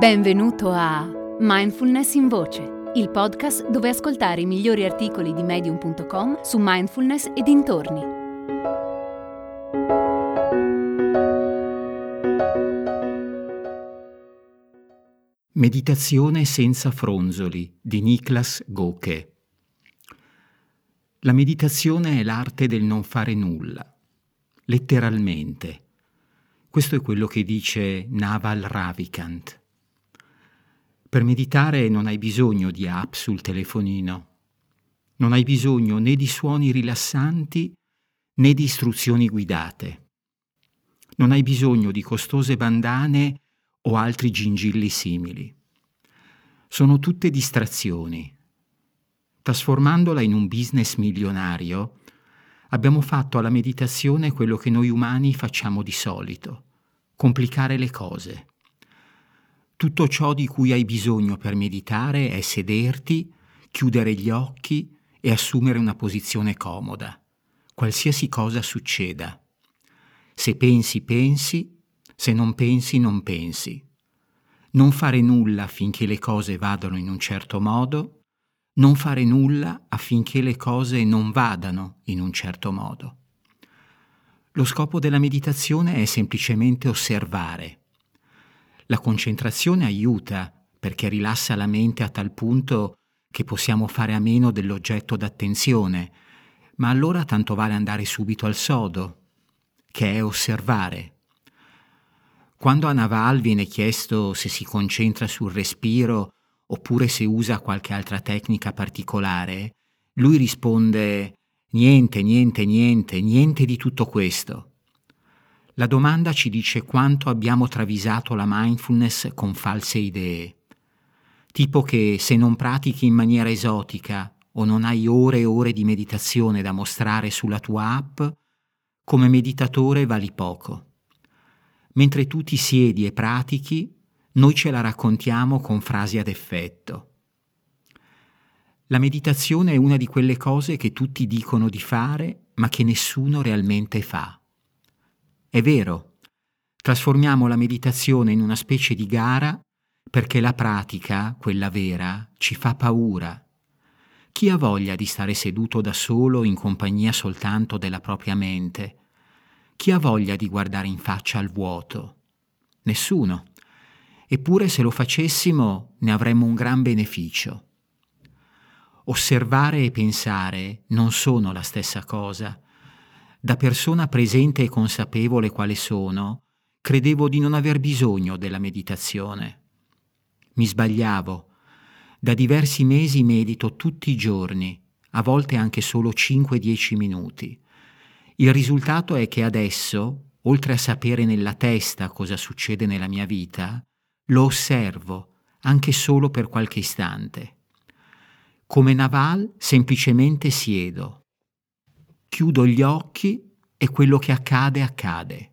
Benvenuto a Mindfulness in Voce, il podcast dove ascoltare i migliori articoli di medium.com su mindfulness e dintorni. Meditazione senza fronzoli di Niklas Goke. La meditazione è l'arte del non fare nulla, letteralmente. Questo è quello che dice Naval Ravikant. Per meditare non hai bisogno di app sul telefonino, non hai bisogno né di suoni rilassanti né di istruzioni guidate. Non hai bisogno di costose bandane o altri gingilli simili. Sono tutte distrazioni. Trasformandola in un business milionario, abbiamo fatto alla meditazione quello che noi umani facciamo di solito, complicare le cose. Tutto ciò di cui hai bisogno per meditare è sederti, chiudere gli occhi e assumere una posizione comoda, qualsiasi cosa succeda. Se pensi, pensi, se non pensi, non pensi. Non fare nulla affinché le cose vadano in un certo modo, non fare nulla affinché le cose non vadano in un certo modo. Lo scopo della meditazione è semplicemente osservare la concentrazione aiuta perché rilassa la mente a tal punto che possiamo fare a meno dell'oggetto d'attenzione, ma allora tanto vale andare subito al sodo, che è osservare. Quando a Naval viene chiesto se si concentra sul respiro oppure se usa qualche altra tecnica particolare, lui risponde niente, niente, niente, niente di tutto questo. La domanda ci dice quanto abbiamo travisato la mindfulness con false idee. Tipo che se non pratichi in maniera esotica o non hai ore e ore di meditazione da mostrare sulla tua app, come meditatore vali poco. Mentre tu ti siedi e pratichi, noi ce la raccontiamo con frasi ad effetto. La meditazione è una di quelle cose che tutti dicono di fare, ma che nessuno realmente fa. È vero, trasformiamo la meditazione in una specie di gara perché la pratica, quella vera, ci fa paura. Chi ha voglia di stare seduto da solo in compagnia soltanto della propria mente? Chi ha voglia di guardare in faccia al vuoto? Nessuno. Eppure se lo facessimo ne avremmo un gran beneficio. Osservare e pensare non sono la stessa cosa da persona presente e consapevole quale sono, credevo di non aver bisogno della meditazione. Mi sbagliavo. Da diversi mesi medito tutti i giorni, a volte anche solo 5-10 minuti. Il risultato è che adesso, oltre a sapere nella testa cosa succede nella mia vita, lo osservo, anche solo per qualche istante. Come Naval semplicemente siedo, chiudo gli occhi e quello che accade accade.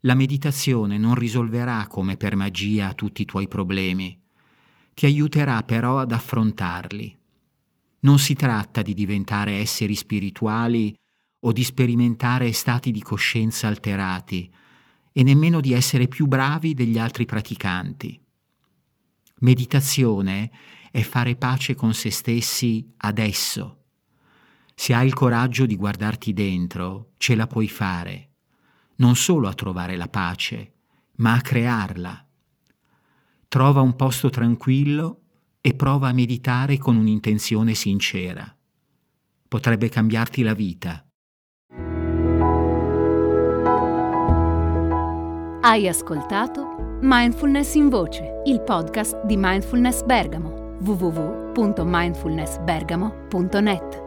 La meditazione non risolverà come per magia tutti i tuoi problemi, ti aiuterà però ad affrontarli. Non si tratta di diventare esseri spirituali o di sperimentare stati di coscienza alterati e nemmeno di essere più bravi degli altri praticanti. Meditazione è fare pace con se stessi adesso se hai il coraggio di guardarti dentro, ce la puoi fare, non solo a trovare la pace, ma a crearla. Trova un posto tranquillo e prova a meditare con un'intenzione sincera. Potrebbe cambiarti la vita. Hai ascoltato Mindfulness in Voce, il podcast di Mindfulness Bergamo www.mindfulnessbergamo.net